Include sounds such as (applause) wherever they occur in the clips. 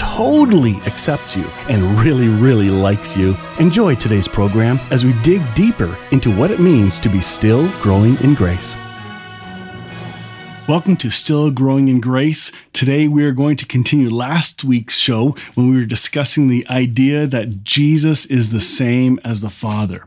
totally accepts you and really, really likes you. Enjoy today's program as we dig deeper into what it means to be still growing in grace. Welcome to Still Growing in Grace. Today we are going to continue last week's show when we were discussing the idea that Jesus is the same as the Father.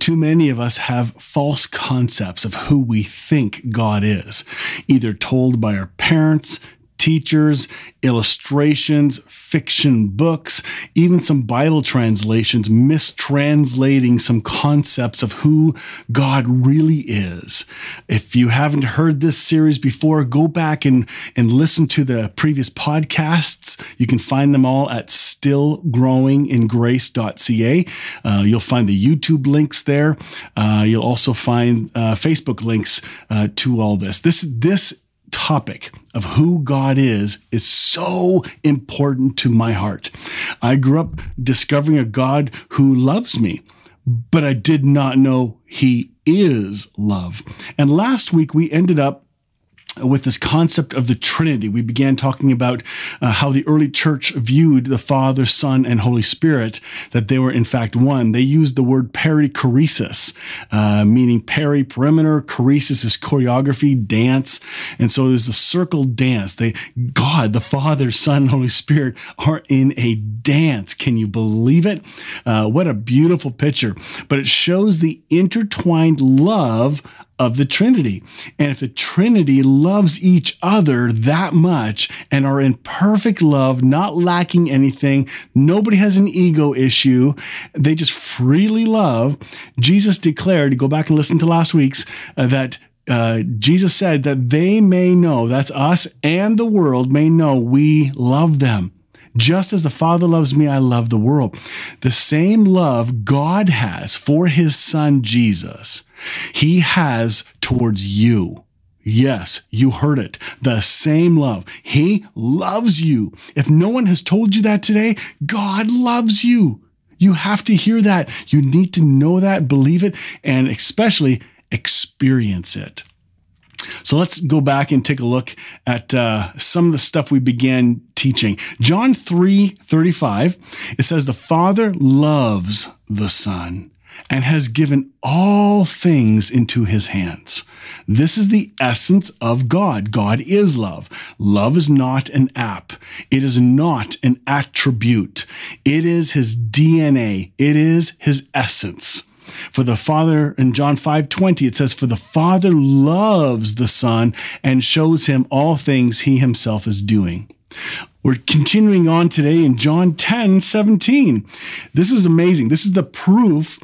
Too many of us have false concepts of who we think God is, either told by our parents, teachers, illustrations, fiction books, even some Bible translations mistranslating some concepts of who God really is. If you haven't heard this series before, go back and, and listen to the previous podcasts. You can find them all at stillgrowingingrace.ca. Uh, you'll find the YouTube links there. Uh, you'll also find uh, Facebook links uh, to all this. This, this topic of who God is is so important to my heart. I grew up discovering a God who loves me, but I did not know he is love. And last week we ended up with this concept of the Trinity. We began talking about uh, how the early church viewed the Father, Son, and Holy Spirit, that they were in fact one. They used the word perichoresis, uh, meaning peri, perimeter, choresis is choreography, dance. And so there's the circle dance. They, God, the Father, Son, and Holy Spirit are in a dance. Can you believe it? Uh, what a beautiful picture. But it shows the intertwined love of the Trinity. And if the Trinity loves each other that much and are in perfect love, not lacking anything, nobody has an ego issue, they just freely love. Jesus declared, go back and listen to last week's, uh, that uh, Jesus said that they may know, that's us and the world may know we love them. Just as the Father loves me, I love the world. The same love God has for his son Jesus, he has towards you. Yes, you heard it. The same love. He loves you. If no one has told you that today, God loves you. You have to hear that. You need to know that, believe it, and especially experience it. So let's go back and take a look at uh, some of the stuff we began teaching. John 3 35, it says, The Father loves the Son and has given all things into his hands. This is the essence of God. God is love. Love is not an app. It is not an attribute. It is his DNA. It is his essence. For the Father in John 5:20 it says for the Father loves the Son and shows him all things he himself is doing. We're continuing on today in John 10, 17. This is amazing. This is the proof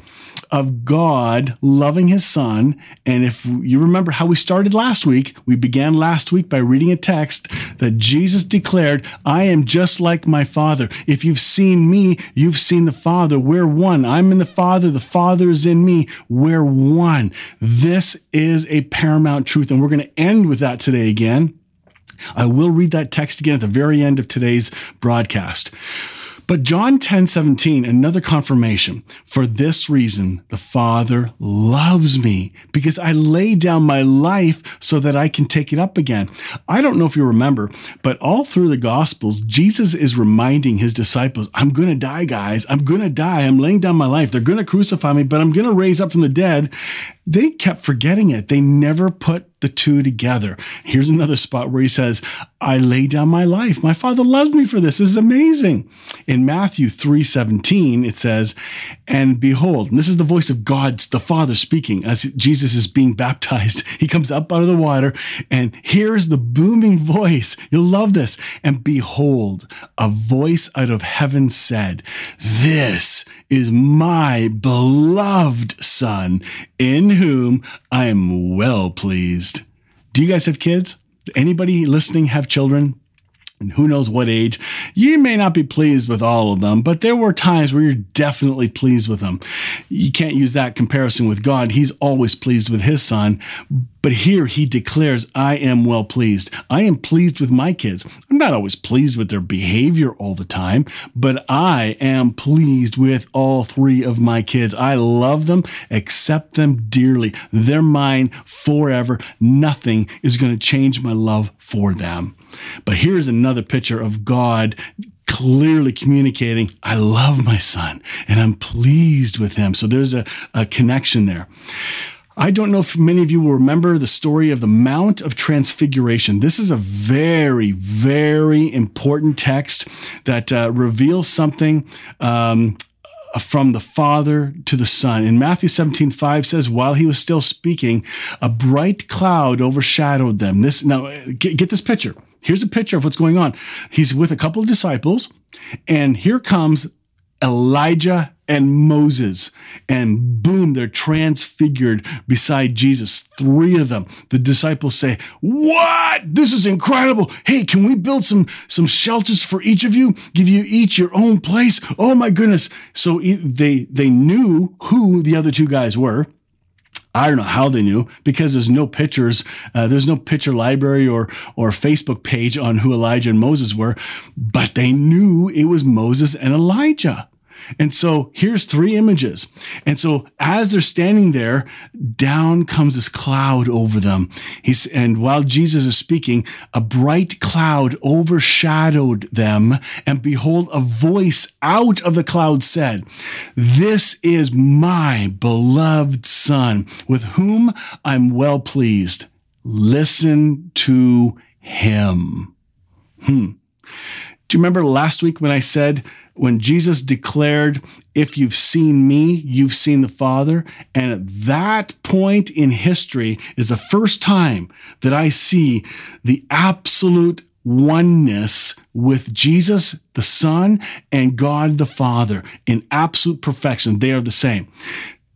of God loving his son. And if you remember how we started last week, we began last week by reading a text that Jesus declared, I am just like my father. If you've seen me, you've seen the father. We're one. I'm in the father. The father is in me. We're one. This is a paramount truth. And we're going to end with that today again. I will read that text again at the very end of today's broadcast. But John 10 17, another confirmation. For this reason, the Father loves me because I lay down my life so that I can take it up again. I don't know if you remember, but all through the Gospels, Jesus is reminding his disciples, I'm going to die, guys. I'm going to die. I'm laying down my life. They're going to crucify me, but I'm going to raise up from the dead. They kept forgetting it. They never put the two together. Here's another spot where he says, I lay down my life. My father loves me for this. This is amazing. In Matthew 3:17, it says, And behold, and this is the voice of God, the Father speaking as Jesus is being baptized. (laughs) He comes up out of the water, and here's the booming voice. You'll love this. And behold, a voice out of heaven said, This is my beloved Son, in whom I am well pleased. Do you guys have kids? Anybody listening have children? And who knows what age. You may not be pleased with all of them, but there were times where you're definitely pleased with them. You can't use that comparison with God. He's always pleased with his son. But here he declares, I am well pleased. I am pleased with my kids. I'm not always pleased with their behavior all the time, but I am pleased with all three of my kids. I love them, accept them dearly. They're mine forever. Nothing is going to change my love for them. But here's another picture of God clearly communicating, I love my son and I'm pleased with him. So there's a, a connection there. I don't know if many of you will remember the story of the Mount of Transfiguration. This is a very, very important text that uh, reveals something um, from the Father to the Son. In Matthew 17, 5 says, while he was still speaking, a bright cloud overshadowed them. This now get, get this picture. Here's a picture of what's going on. He's with a couple of disciples, and here comes Elijah and Moses. And boom, they're transfigured beside Jesus. Three of them. The disciples say, What? This is incredible. Hey, can we build some, some shelters for each of you? Give you each your own place? Oh my goodness. So they, they knew who the other two guys were. I don't know how they knew because there's no pictures, uh, there's no picture library or or Facebook page on who Elijah and Moses were, but they knew it was Moses and Elijah. And so here's three images. And so as they're standing there, down comes this cloud over them. He's, and while Jesus is speaking, a bright cloud overshadowed them. And behold, a voice out of the cloud said, This is my beloved son with whom I'm well pleased. Listen to him. Hmm. Do you remember last week when I said when Jesus declared, If you've seen me, you've seen the Father. And at that point in history is the first time that I see the absolute oneness with Jesus, the Son, and God the Father in absolute perfection. They are the same.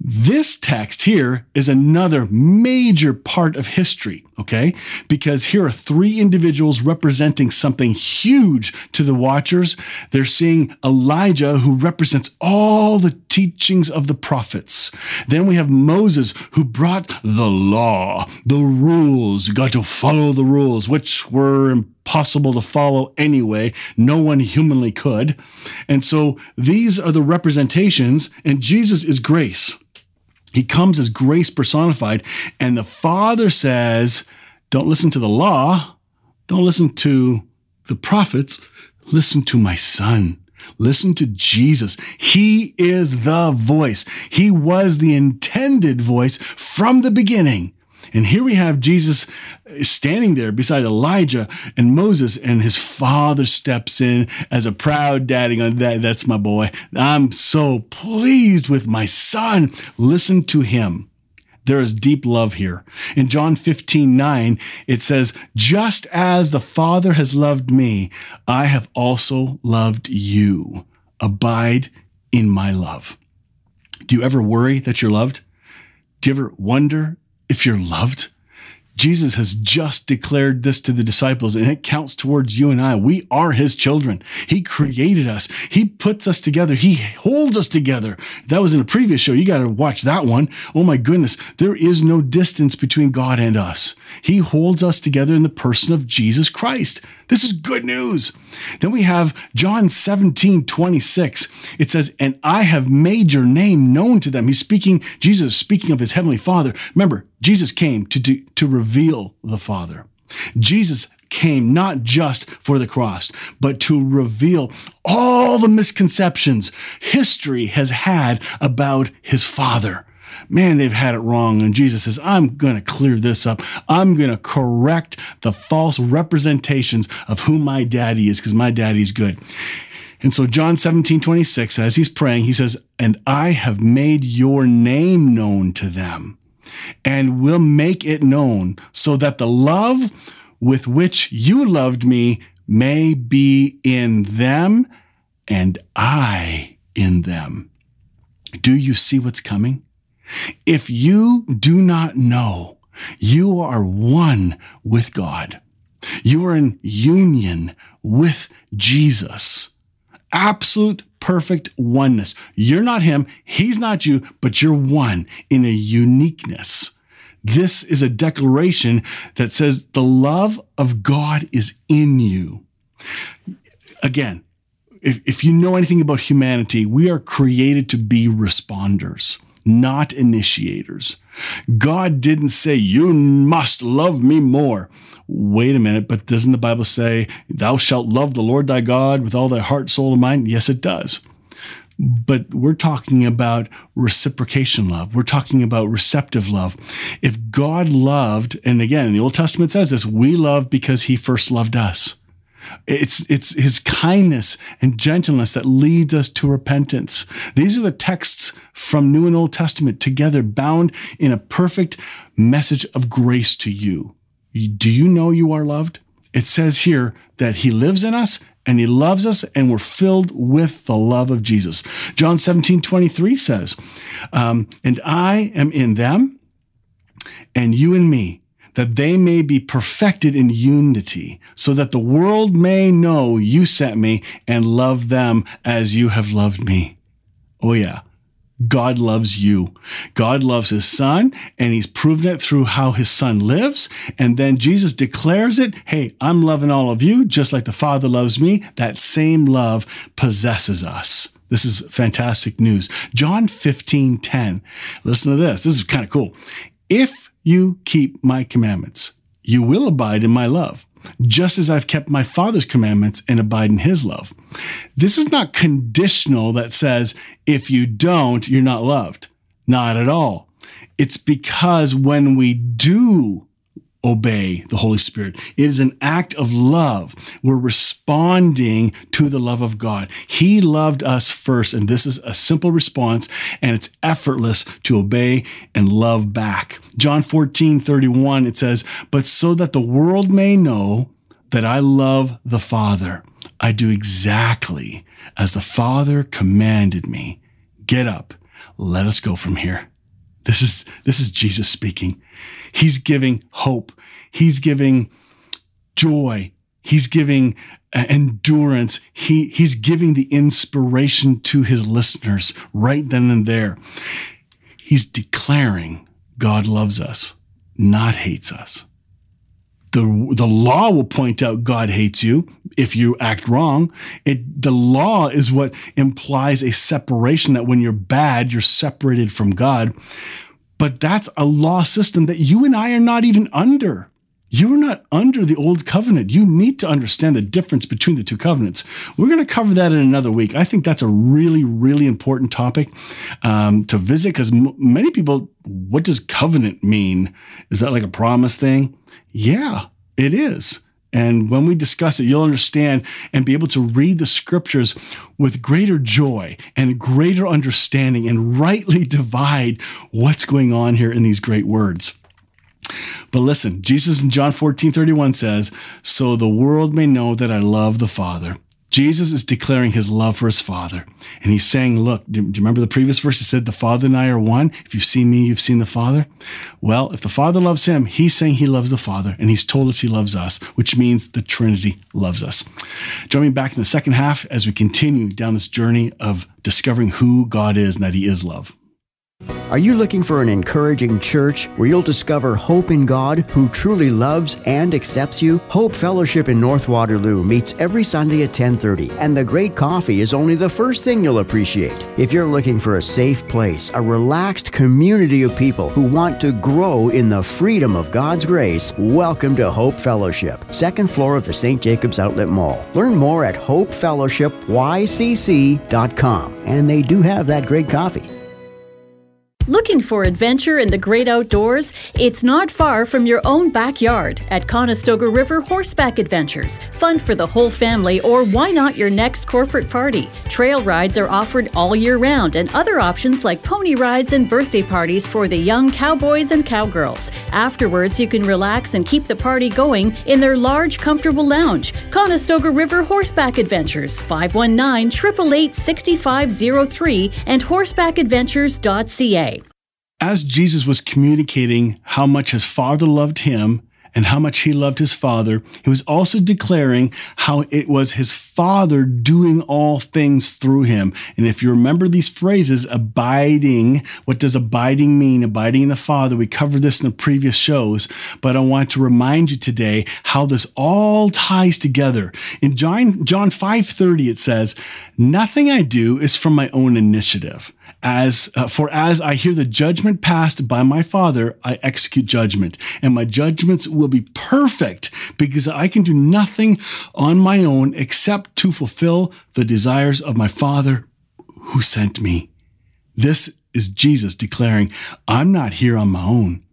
This text here is another major part of history, okay? Because here are three individuals representing something huge to the watchers. They're seeing Elijah, who represents all the teachings of the prophets. Then we have Moses, who brought the law, the rules. You got to follow the rules, which were impossible to follow anyway. No one humanly could. And so these are the representations, and Jesus is grace. He comes as grace personified. And the Father says, Don't listen to the law, don't listen to the prophets, listen to my Son. Listen to Jesus. He is the voice. He was the intended voice from the beginning. And here we have Jesus standing there beside Elijah and Moses, and his father steps in as a proud daddy. On that, that's my boy. I'm so pleased with my son. Listen to him. There is deep love here. In John 15, 9, it says, Just as the Father has loved me, I have also loved you. Abide in my love. Do you ever worry that you're loved? Do you ever wonder if you're loved? Jesus has just declared this to the disciples and it counts towards you and I. We are his children. He created us. He puts us together. He holds us together. That was in a previous show. You got to watch that one. Oh my goodness. There is no distance between God and us. He holds us together in the person of Jesus Christ. This is good news. Then we have John 17, 26. It says, And I have made your name known to them. He's speaking, Jesus is speaking of his heavenly Father. Remember, Jesus came to, do, to reveal the Father. Jesus came not just for the cross, but to reveal all the misconceptions history has had about his Father man, they've had it wrong. And Jesus says, I'm going to clear this up. I'm going to correct the false representations of who my daddy is because my daddy's good. And so John 17, 26, as he's praying, he says, And I have made your name known to them and will make it known so that the love with which you loved me may be in them and I in them. Do you see what's coming? If you do not know You are one with God. You are in union with Jesus. Absolute perfect oneness. You're not him, he's not you, but you're one in a uniqueness. This is a declaration that says the love of God is in you. Again, if, if you know anything about humanity, we are created to be responders, not initiators. God didn't say, You must love me more. Wait a minute, but doesn't the Bible say, Thou shalt love the Lord thy God with all thy heart, soul, and mind? Yes, it does but we're talking about reciprocation love. We're talking about receptive love. If God loved, and again, the Old Testament says this, we love because he first loved us. It's, it's his kindness and gentleness that leads us to repentance. These are the texts from New and Old Testament together, bound in a perfect message of grace to you. Do you know you are loved? It says here that he lives in us and he loves us and we're filled with the love of Jesus. John 17, 23 says, um, and I am in them and you in me that they may be perfected in unity, so that the world may know you sent me and love them as you have loved me. Oh, yeah. God loves you. God loves his son, and he's proven it through how his son lives. And then Jesus declares it Hey, I'm loving all of you just like the Father loves me. That same love possesses us. This is fantastic news. John 15 10. Listen to this. This is kind of cool. If you keep my commandments. You will abide in my love, just as I've kept my Father's commandments and abide in his love. This is not conditional that says, if you don't, you're not loved. Not at all. It's because when we do obey the Holy Spirit. It is an act of love. We're responding to the love of God. He loved us first, and this is a simple response, and it's effortless to obey and love back. John 14, 31, it says, But so that the world may know that I love the Father, I do exactly as the Father commanded me. Get up. Let us go from here. This is, this is Jesus speaking. He's giving hope. He's giving joy. He's giving uh, endurance. He, he's giving the inspiration to his listeners right then and there. He's declaring God loves us, not hates us. The, the law will point out God hates you if you act wrong. It, the law is what implies a separation that when you're bad, you're separated from God. But that's a law system that you and I are not even under. You're not under the old covenant. You need to understand the difference between the two covenants. We're going to cover that in another week. I think that's a really, really important topic um, to visit because m- many people, what does covenant mean? Is that like a promise thing? Yeah, it is. And when we discuss it, you'll understand and be able to read the scriptures with greater joy and greater understanding and rightly (laughs) divide what's going on here in these great words. But listen, Jesus in John 14 31 says, So the world may know that I love the Father Jesus is declaring his love for his Father. And he's saying, Look, do, you remember the previous verse? He said, The Father and I are one. If you've seen me, you've seen the Father. Well, if the Father loves him, he's saying he loves the Father, and he's told us he loves us, which means the Trinity loves us. Join me back in the second half as we continue down this journey of discovering who God is and that he is love. Are you looking for an encouraging church where you'll discover hope in God who truly loves and accepts you? Hope Fellowship in North Waterloo meets every Sunday at 10:30, and the great coffee is only the first thing you'll appreciate. If you're looking for a safe place, a relaxed community of people who want to grow in the freedom of God's grace, welcome to Hope Fellowship, second floor of the St. Jacobs Outlet Mall. Learn more at hopefellowshipycc.com, and they do have that great coffee. Looking for adventure in the great outdoors? It's not far from your own backyard at Conestoga River Horseback Adventures. Fun for the whole family, or why not your next corporate party? Trail rides are offered all year round, and other options like pony rides and birthday parties for the young cowboys and cowgirls. Afterwards, you can relax and keep the party going in their large, comfortable lounge. Conestoga River Horseback Adventures, 519 888 6503 and horsebackadventures.ca. as Jesus was communicating how much his Father loved him and how much he loved his father, he was also declaring how it was his father doing all things through him. And if you remember these phrases, abiding, what does abiding mean? Abiding in the Father. We covered this in the previous shows, but I want to remind you today how this all ties together. In John, John 5:30, it says, Nothing I do is from my own initiative as uh, for as I hear the judgment passed by my Father, I execute judgment, and my judgments will be perfect, because I can do nothing on my own except to fulfill the desires of my Father who sent me. This is Jesus declaring, I'm not here on my own.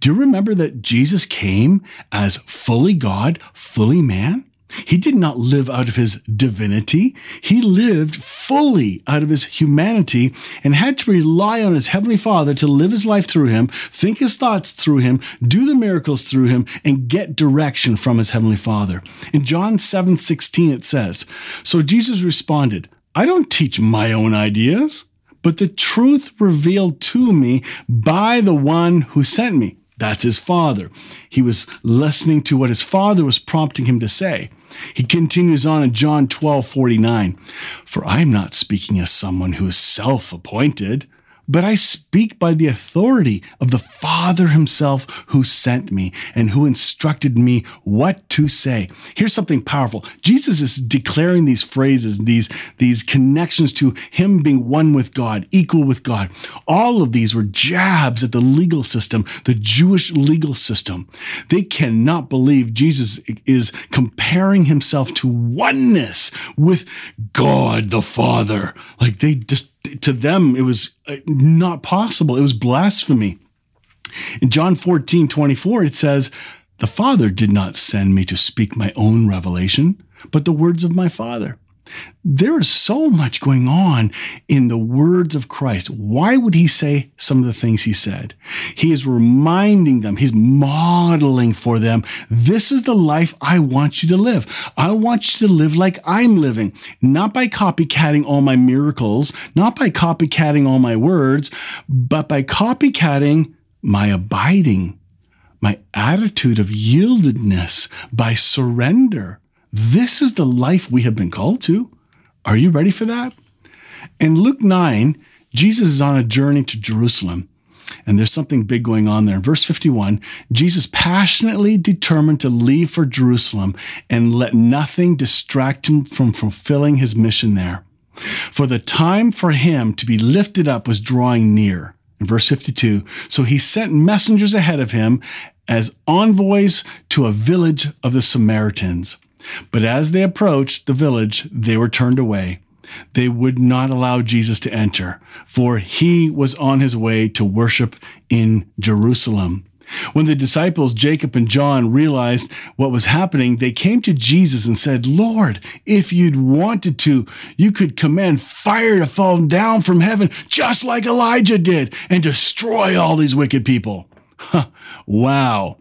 Do you remember that Jesus came as fully God, fully man? He did not live out of his divinity. He lived fully out of his humanity and had to rely on his heavenly father to live his life through him, think his thoughts through him, do the miracles through him, and get direction from his heavenly father. In John 7 16, it says, So Jesus responded, I don't teach my own ideas, but the truth revealed to me by the one who sent me. That's his father. He was listening to what his father was prompting him to say. He continues on in John 12 49. For I am not speaking as someone who is self appointed, but I speak by the authority of the Father Himself who sent me and who instructed me what to say. Here's something powerful. Jesus is declaring these phrases, these, these connections to Him being one with God, equal with God. All of these were jabs at the legal system, the Jewish legal system. They cannot believe Jesus is comparing Himself to oneness with God the Father. Like they just to them, it was uh, not possible. It was blasphemy. In John 14, 24, it says, The Father did not send me to speak my own revelation, but the words of my Father. There is so much going on in the words of Christ. Why would he say some of the things he said? He is reminding them, he's modeling for them, this is the life I want you to live. I want you to live like I'm living, not by copycatting all my miracles, not by copycatting all my words, but by copycatting my abiding, my attitude of yieldedness, by surrender this is the life we have been called to. Are you ready for that? In Luke 9, Jesus is on a journey to Jerusalem, and there's something big going on there. In verse 51, Jesus passionately determined to leave for Jerusalem and let nothing distract him from fulfilling his mission there. For the time for him to be lifted up was drawing near. In verse 52, so he sent messengers ahead of him as envoys to a village of the Samaritans. But as they approached the village, they were turned away. They would not allow Jesus to enter, for he was on his way to worship in Jerusalem. When the disciples, Jacob and John, realized what was happening, they came to Jesus and said, Lord, if you'd wanted to, you could command fire to fall down from heaven, just like Elijah did, and destroy all these wicked people. (laughs) wow.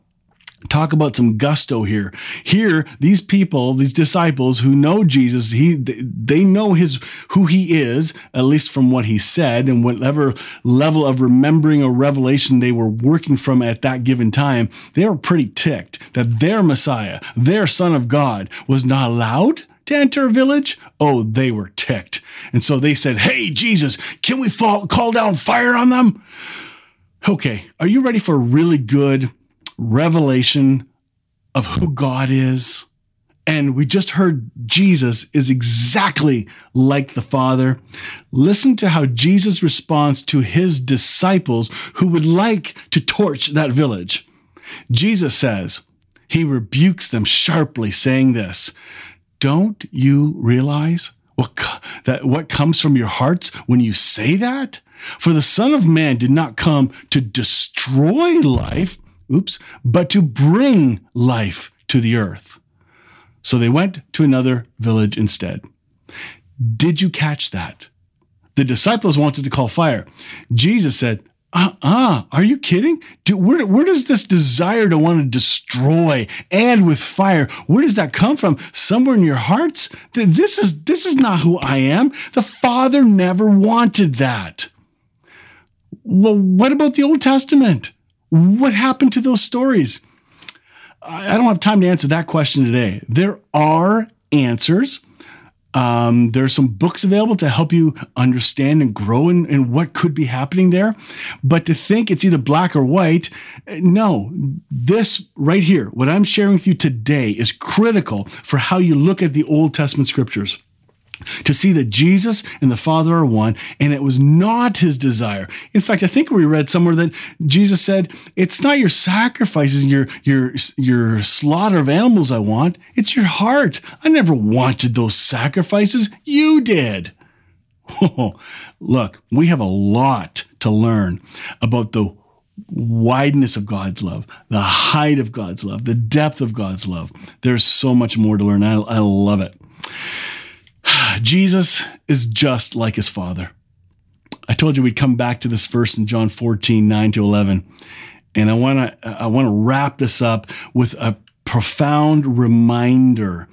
Talk about some gusto here. Here, these people, these disciples who know Jesus, he they know his who he is, at least from what he said, and whatever level of remembering or revelation they were working from at that given time, they were pretty ticked that their Messiah, their Son of God, was not allowed to enter a village. Oh, they were ticked. And so they said, Hey, Jesus, can we fall, call down fire on them? Okay, are you ready for a really good revelation of who God is. And we just heard Jesus is exactly like the Father. Listen to how Jesus responds to his disciples who would like to torch that village. Jesus says, he rebukes them sharply, saying this Don't you realize what, that what comes from your hearts when you say that? For the Son of Man did not come to destroy life, oops, but to bring life to the earth. So they went to another village instead. Did you catch that? The disciples wanted to call fire. Jesus said, uh uh are you kidding? Do, where, where does this desire to want to destroy and with fire, where does that come from? Somewhere in your hearts? This is, this is not who I am. The Father never wanted that. Well, what about the Old Testament? What happened to those stories? I don't have time to answer that question today. There are answers. Um, there are some books available to help you understand and grow in, in what could be happening there. But to think it's either black or white, no. This right here, what I'm sharing with you today, is critical for how you look at the Old Testament scriptures to see that Jesus and the Father are one, and it was not his desire. In fact, I think we read somewhere that Jesus said, "It's not your sacrifices, your your your slaughter of animals I want; it's your heart. I never wanted those sacrifices. You did." (laughs) Look, we have a lot to learn about the wideness of God's love, the height of God's love, the depth of God's love. There's so much more to learn. I, I love it. (sighs) Jesus is just like his father. I told you we'd come back to this verse in John 14, 9 to 11. And I want to I want to wrap this up with a profound reminder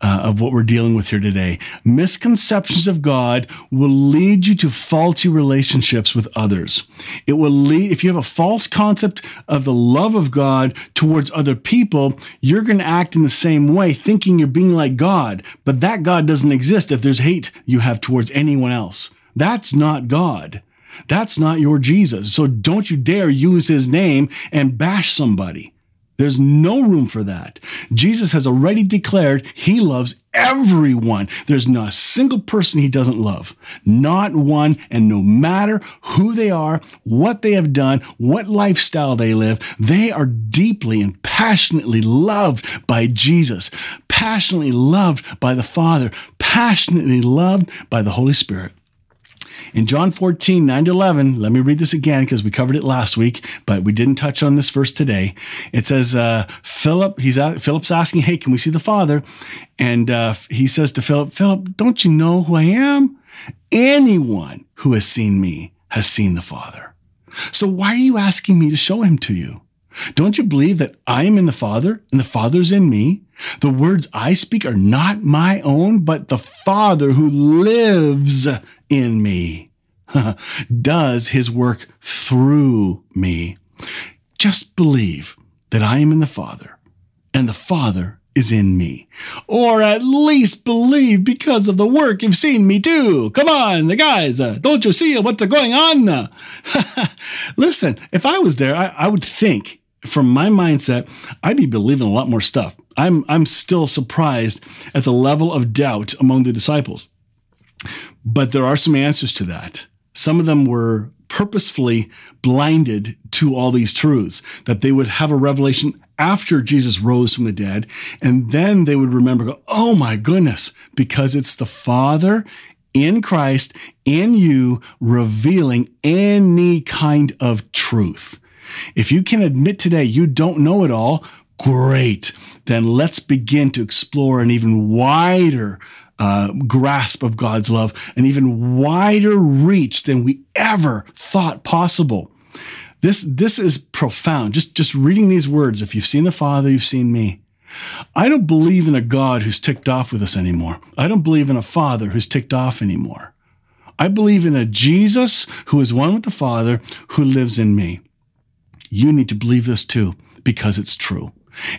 uh, of what we're dealing with here today. Misconceptions of God will lead you to faulty relationships with others. It will lead, if you have a false concept of the love of God towards other people, you're going to act in the same way, thinking you're being like God. But that God doesn't exist if there's hate you have towards anyone else. That's not God. That's not your Jesus. So don't you dare use his name and bash somebody. There's no room for that. Jesus has already declared he loves everyone. There's not a single person he doesn't love. Not one. And no matter who they are, what they have done, what lifestyle they live, they are deeply and passionately loved by Jesus, passionately loved by the Father, passionately loved by the Holy Spirit. In John 14, 9 to 11, let me read this again because we covered it last week, but we didn't touch on this verse today. It says, uh, Philip, he's at, Philip's asking, Hey, can we see the Father? And uh, he says to Philip, Philip, don't you know who I am? Anyone who has seen me has seen the Father. So why are you asking me to show him to you? Don't you believe that I am in the Father and the Father's in me? The words I speak are not my own, but the Father who lives in me (laughs) does his work through me. Just believe that I am in the Father and the Father is in me. Or at least believe because of the work you've seen me do. Come on, guys, uh, don't you see what's going on? (laughs) Listen, if I was there, I, I would think from my mindset, I'd be believing a lot more stuff. I'm I'm still surprised at the level of doubt among the disciples. But there are some answers to that. Some of them were purposefully blinded to all these truths, that they would have a revelation after Jesus rose from the dead, and then they would remember, go, oh my goodness, because it's the Father in Christ, in you, revealing any kind of truth. If you can admit today you don't know it all, great. Then let's begin to explore an even wider uh, grasp of God's love, an even wider reach than we ever thought possible. This, this is profound. Just, just reading these words, if you've seen the Father, you've seen me. I don't believe in a God who's ticked off with us anymore. I don't believe in a Father who's ticked off anymore. I believe in a Jesus who is one with the Father who lives in me. You need to believe this too because it's true.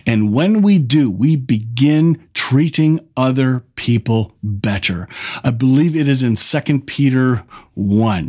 And when we do, we begin treating other people better. I believe it is in 2 Peter 1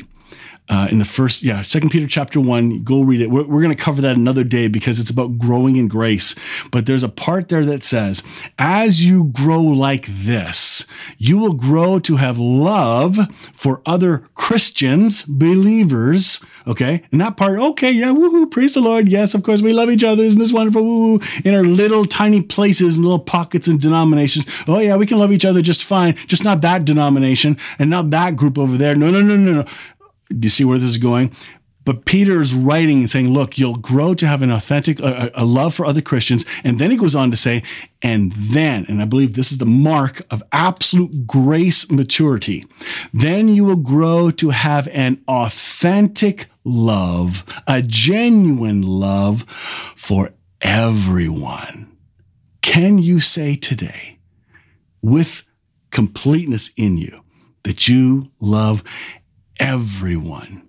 uh, in the first, yeah, Second Peter chapter one. Go read it. We're, we're going to cover that another day because it's about growing in grace. But there's a part there that says, "As you grow like this, you will grow to have love for other Christians, believers." Okay, and that part, okay, yeah, woohoo, praise the Lord. Yes, of course, we love each other. Isn't this wonderful? Woo in our little tiny places and little pockets and denominations. Oh yeah, we can love each other just fine. Just not that denomination and not that group over there. No, no, no, no, no. Do you see where this is going? But Peter's writing and saying, look, you'll grow to have an authentic, a, a, love for other Christians. And then he goes on to say, and then, and I believe this is the mark of absolute grace maturity, then you will grow to have an authentic love, a genuine love for everyone. Can you say today, with completeness in you, that you love everyone.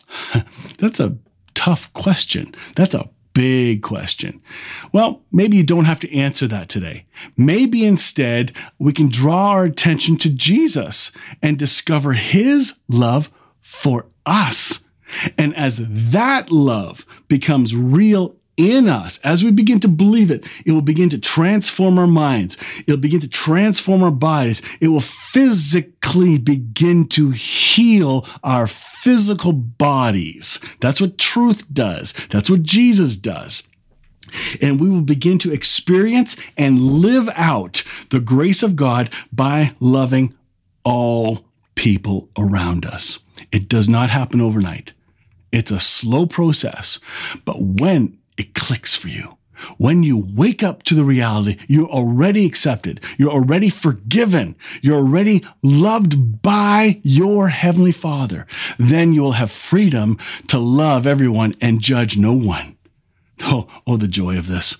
(laughs) That's a tough question. That's a big question. Well, maybe you don't have to answer that today. Maybe instead we can draw our attention to Jesus and discover his love for us. And as that love becomes real in us, as we begin to believe it, it will begin to transform our minds. It'll begin to transform our bodies. It will physically begin to heal our physical bodies. That's what truth does. That's what Jesus does. And we will begin to experience and live out the grace of God by loving all people around us. It does not happen overnight. It's a slow process, but when it clicks for you. When you wake up to the reality, you're already accepted. You're already forgiven. You're already loved by your Heavenly Father. Then you will have freedom to love everyone and judge no one. Oh, oh, the joy of this.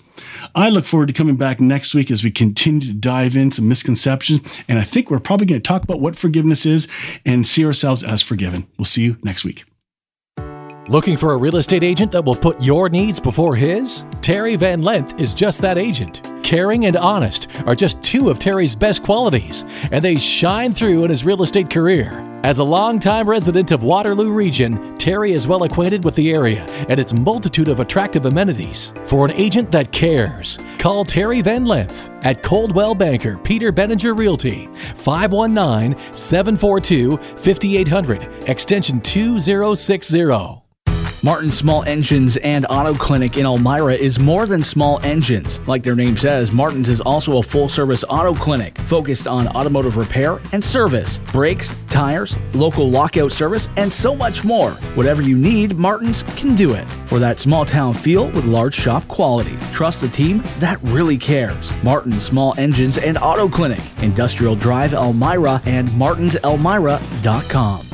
I look forward to coming back next week as we continue to dive into misconceptions. And I think we're probably going to talk about what forgiveness is and see ourselves as forgiven. We'll see you next week. Looking for a real estate agent that will put your needs before his? Terry Van Lent is just that agent. Caring and honest are just two of Terry's best qualities, and they shine through in his real estate career. As a longtime resident of Waterloo Region, Terry is well acquainted with the area and its multitude of attractive amenities. For an agent that cares, call Terry Van Lent at Coldwell Banker Peter Benninger Realty, 519 742 5800, extension 2060. Martin Small Engines and Auto Clinic in Elmira is more than small engines. Like their name says, Martin's is also a full service auto clinic focused on automotive repair and service, brakes, tires, local lockout service, and so much more. Whatever you need, Martin's can do it. For that small town feel with large shop quality. Trust a team that really cares. Martin Small Engines and Auto Clinic, Industrial Drive Elmira and martinselmira.com.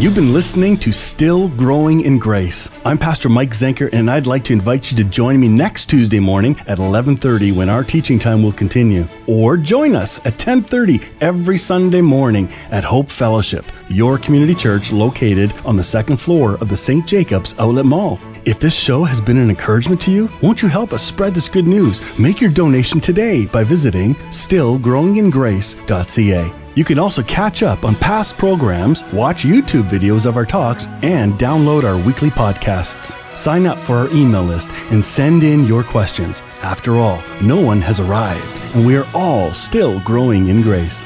You've been listening to Still Growing in Grace. I'm Pastor Mike Zenker and I'd like to invite you to join me next Tuesday morning at 11:30 when our teaching time will continue. Or join us at 10:30 every Sunday morning at Hope Fellowship, your community church located on the second floor of the St. Jacobs Outlet Mall. If this show has been an encouragement to you, won't you help us spread this good news? Make your donation today by visiting stillgrowingingrace.ca. You can also catch up on past programs, watch YouTube videos of our talks, and download our weekly podcasts. Sign up for our email list and send in your questions. After all, no one has arrived, and we are all still growing in grace.